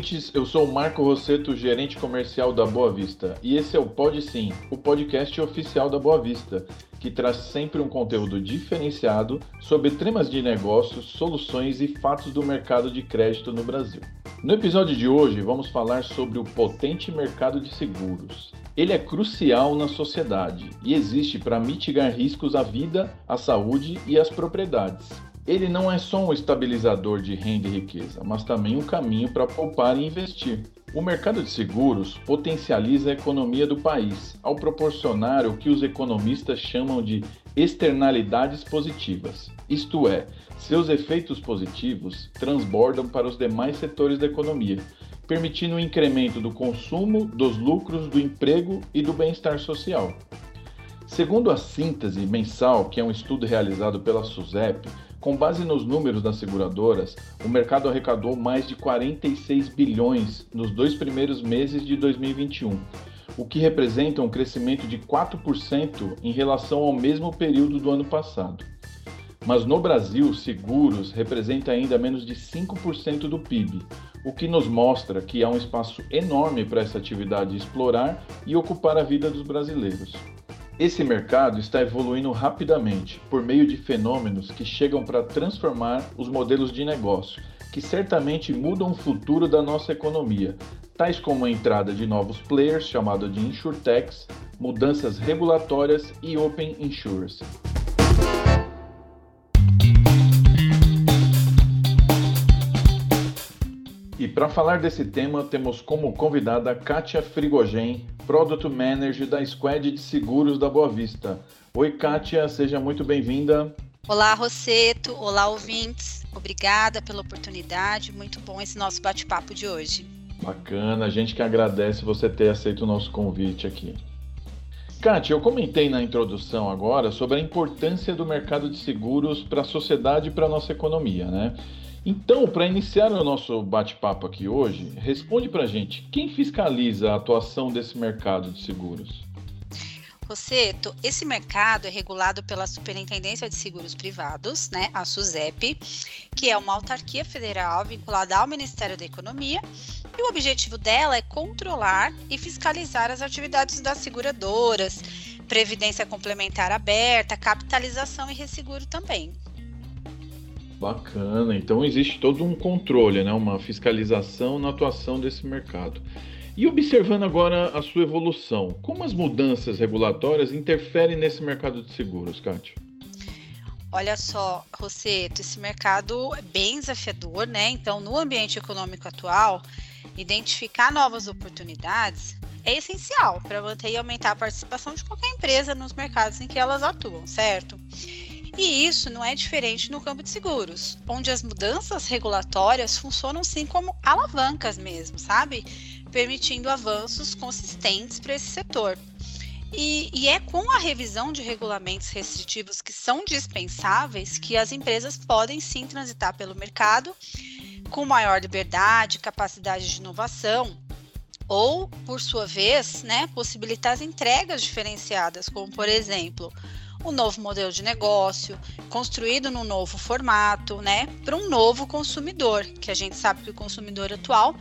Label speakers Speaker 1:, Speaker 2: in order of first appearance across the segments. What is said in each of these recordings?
Speaker 1: ouvintes, eu sou o Marco Rosseto, gerente comercial da Boa Vista, e esse é o Pode Sim, o podcast oficial da Boa Vista, que traz sempre um conteúdo diferenciado sobre temas de negócios, soluções e fatos do mercado de crédito no Brasil. No episódio de hoje, vamos falar sobre o potente mercado de seguros. Ele é crucial na sociedade e existe para mitigar riscos à vida, à saúde e às propriedades. Ele não é só um estabilizador de renda e riqueza, mas também um caminho para poupar e investir. O mercado de seguros potencializa a economia do país ao proporcionar o que os economistas chamam de externalidades positivas, isto é, seus efeitos positivos transbordam para os demais setores da economia, permitindo o incremento do consumo, dos lucros, do emprego e do bem-estar social. Segundo a síntese mensal, que é um estudo realizado pela SUSEP, com base nos números das seguradoras, o mercado arrecadou mais de 46 bilhões nos dois primeiros meses de 2021, o que representa um crescimento de 4% em relação ao mesmo período do ano passado. Mas no Brasil, seguros representa ainda menos de 5% do PIB, o que nos mostra que há um espaço enorme para essa atividade explorar e ocupar a vida dos brasileiros. Esse mercado está evoluindo rapidamente por meio de fenômenos que chegam para transformar os modelos de negócio, que certamente mudam o futuro da nossa economia, tais como a entrada de novos players, chamado de insurtechs, mudanças regulatórias e open insurance. Para falar desse tema, temos como convidada Kátia Frigogen, Product Manager da Squad de Seguros da Boa Vista. Oi, Kátia, seja muito bem-vinda.
Speaker 2: Olá, Rosseto. Olá, ouvintes. Obrigada pela oportunidade. Muito bom esse nosso bate-papo de hoje.
Speaker 1: Bacana, a gente que agradece você ter aceito o nosso convite aqui. Kátia, eu comentei na introdução agora sobre a importância do mercado de seguros para a sociedade e para a nossa economia, né? Então, para iniciar o nosso bate-papo aqui hoje, responde para gente quem fiscaliza a atuação desse mercado de seguros?
Speaker 2: Rosseto, esse mercado é regulado pela Superintendência de Seguros Privados, né, a SUSEP, que é uma autarquia federal vinculada ao Ministério da Economia, e o objetivo dela é controlar e fiscalizar as atividades das seguradoras, previdência complementar aberta, capitalização e resseguro também.
Speaker 1: Bacana. Então existe todo um controle, né? uma fiscalização na atuação desse mercado. E observando agora a sua evolução, como as mudanças regulatórias interferem nesse mercado de seguros, Kátia?
Speaker 2: Olha só, Rosseto, esse mercado é bem desafiador, né? Então, no ambiente econômico atual, identificar novas oportunidades é essencial para manter e aumentar a participação de qualquer empresa nos mercados em que elas atuam, certo? E isso não é diferente no campo de seguros, onde as mudanças regulatórias funcionam sim como alavancas mesmo, sabe? Permitindo avanços consistentes para esse setor. E, e, é com a revisão de regulamentos restritivos que são dispensáveis que as empresas podem sim transitar pelo mercado com maior liberdade, capacidade de inovação, ou, por sua vez, né, possibilitar as entregas diferenciadas, como por exemplo um novo modelo de negócio, construído num novo formato, né, para um novo consumidor, que a gente sabe que o consumidor atual,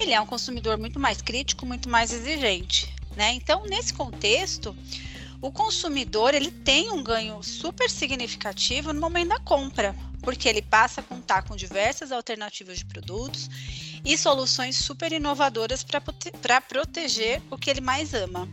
Speaker 2: ele é um consumidor muito mais crítico, muito mais exigente, né? Então, nesse contexto, o consumidor, ele tem um ganho super significativo no momento da compra, porque ele passa a contar com diversas alternativas de produtos e soluções super inovadoras para proteger o que ele mais ama.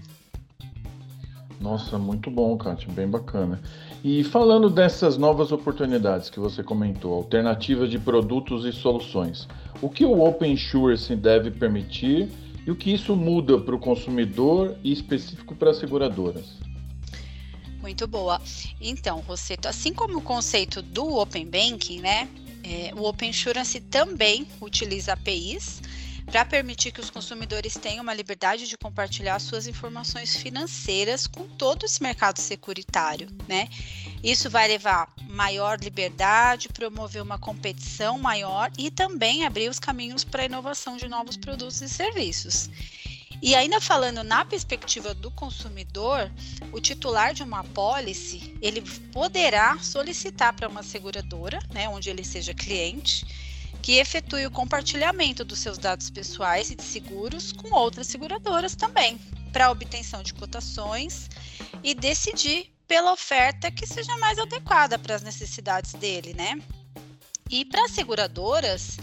Speaker 1: Nossa, muito bom, Kátia, bem bacana. E falando dessas novas oportunidades que você comentou, alternativas de produtos e soluções, o que o Open Insurance deve permitir e o que isso muda para o consumidor e específico para as seguradoras?
Speaker 2: Muito boa. Então, Rosseto, assim como o conceito do Open Banking, né, é, o Open Insurance também utiliza APIs para permitir que os consumidores tenham uma liberdade de compartilhar suas informações financeiras com todo esse mercado securitário, né? Isso vai levar maior liberdade, promover uma competição maior e também abrir os caminhos para a inovação de novos produtos e serviços. E ainda falando na perspectiva do consumidor, o titular de uma policy, ele poderá solicitar para uma seguradora, né, onde ele seja cliente, que efetue o compartilhamento dos seus dados pessoais e de seguros com outras seguradoras também, para obtenção de cotações e decidir pela oferta que seja mais adequada para as necessidades dele, né? E para as seguradoras,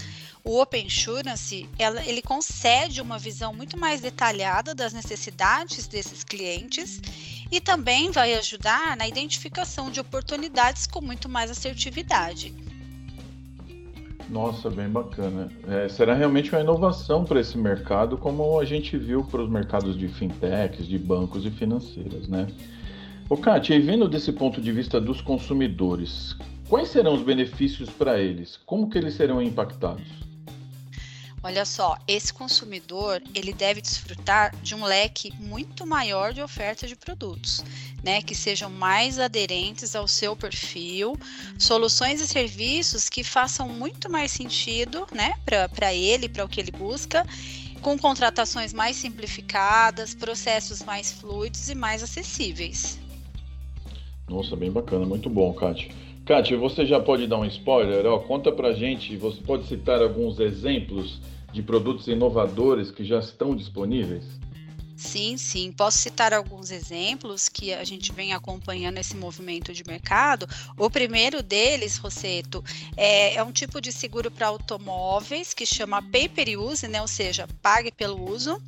Speaker 2: o Open Insurance ela, ele concede uma visão muito mais detalhada das necessidades desses clientes e também vai ajudar na identificação de oportunidades com muito mais assertividade.
Speaker 1: Nossa, bem bacana. É, será realmente uma inovação para esse mercado, como a gente viu para os mercados de fintechs, de bancos e financeiras, né? O Kátia, e vendo desse ponto de vista dos consumidores, quais serão os benefícios para eles? Como que eles serão impactados?
Speaker 2: Olha só, esse consumidor ele deve desfrutar de um leque muito maior de oferta de produtos, né, que sejam mais aderentes ao seu perfil, soluções e serviços que façam muito mais sentido, né, para ele, para o que ele busca, com contratações mais simplificadas, processos mais fluidos e mais acessíveis.
Speaker 1: Nossa, bem bacana, muito bom, Kátia. Kátia, você já pode dar um spoiler? Ó, conta pra gente, você pode citar alguns exemplos de produtos inovadores que já estão disponíveis?
Speaker 2: Sim, sim. Posso citar alguns exemplos que a gente vem acompanhando esse movimento de mercado. O primeiro deles, Rosseto, é, é um tipo de seguro para automóveis que chama Pay Per Use, né? ou seja, pague pelo uso.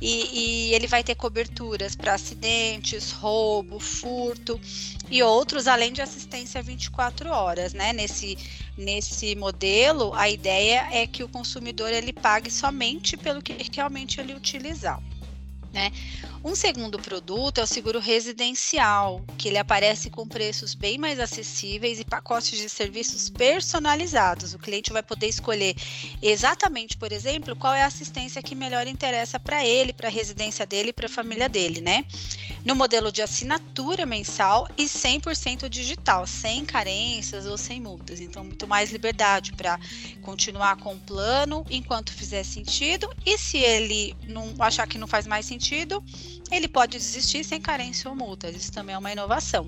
Speaker 2: E, e ele vai ter coberturas para acidentes, roubo, furto e outros, além de assistência 24 horas, né? Nesse Nesse modelo, a ideia é que o consumidor ele pague somente pelo que realmente ele utilizar. Né? Um segundo produto é o seguro residencial, que ele aparece com preços bem mais acessíveis e pacotes de serviços personalizados. O cliente vai poder escolher exatamente, por exemplo, qual é a assistência que melhor interessa para ele, para a residência dele e para a família dele, né? No modelo de assinatura mensal e 100% digital, sem carências ou sem multas. Então, muito mais liberdade para continuar com o plano enquanto fizer sentido. E se ele não achar que não faz mais sentido, ele pode desistir sem carência ou multas. Isso também é uma inovação.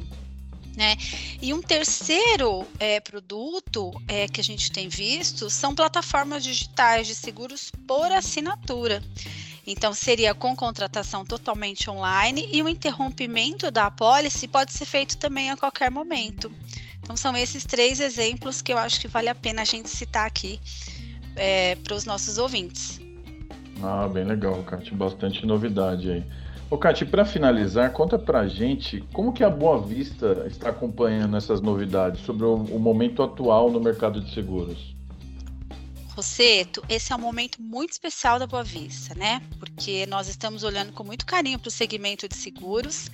Speaker 2: Né? E um terceiro é, produto é, que a gente tem visto são plataformas digitais de seguros por assinatura. Então, seria com contratação totalmente online e o interrompimento da apólice pode ser feito também a qualquer momento. Então, são esses três exemplos que eu acho que vale a pena a gente citar aqui é, para os nossos ouvintes.
Speaker 1: Ah, bem legal, Kátia. Bastante novidade aí. Ô, Cati, para finalizar, conta pra gente como que a Boa Vista está acompanhando essas novidades sobre o, o momento atual no mercado de seguros.
Speaker 2: Rosseto, esse é um momento muito especial da Boa Vista, né? Porque nós estamos olhando com muito carinho para o segmento de seguros,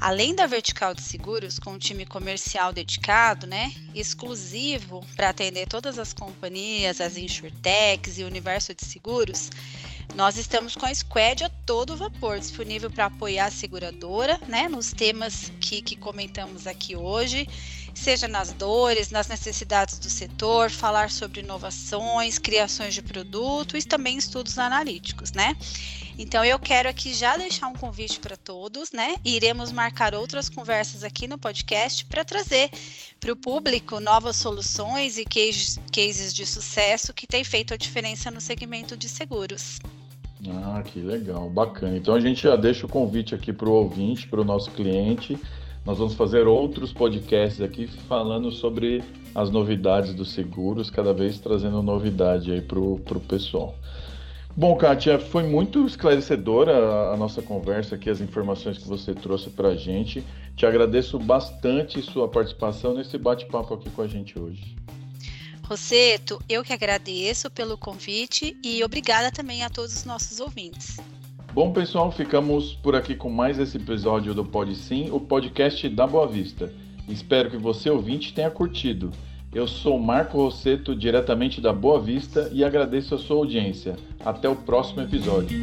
Speaker 2: além da vertical de seguros, com um time comercial dedicado, né? Exclusivo para atender todas as companhias, as insurtechs e o universo de seguros. Nós estamos com a Squad a todo vapor, disponível para apoiar a seguradora, né, nos temas que, que comentamos aqui hoje, seja nas dores, nas necessidades do setor, falar sobre inovações, criações de produto e também estudos analíticos, né? Então eu quero aqui já deixar um convite para todos, né? E iremos marcar outras conversas aqui no podcast para trazer para o público novas soluções e cases, cases de sucesso que têm feito a diferença no segmento de seguros.
Speaker 1: Ah, que legal, bacana. Então a gente já deixa o convite aqui para o ouvinte, para o nosso cliente. Nós vamos fazer outros podcasts aqui falando sobre as novidades dos seguros, cada vez trazendo novidade aí para o pessoal. Bom, Kátia, foi muito esclarecedora a nossa conversa aqui, as informações que você trouxe para a gente. Te agradeço bastante sua participação nesse bate-papo aqui com a gente hoje.
Speaker 2: Roseto, eu que agradeço pelo convite e obrigada também a todos os nossos ouvintes.
Speaker 1: Bom, pessoal, ficamos por aqui com mais esse episódio do Pode Sim, o podcast da Boa Vista. Espero que você, ouvinte, tenha curtido. Eu sou Marco Rosseto, diretamente da Boa Vista, e agradeço a sua audiência. Até o próximo episódio.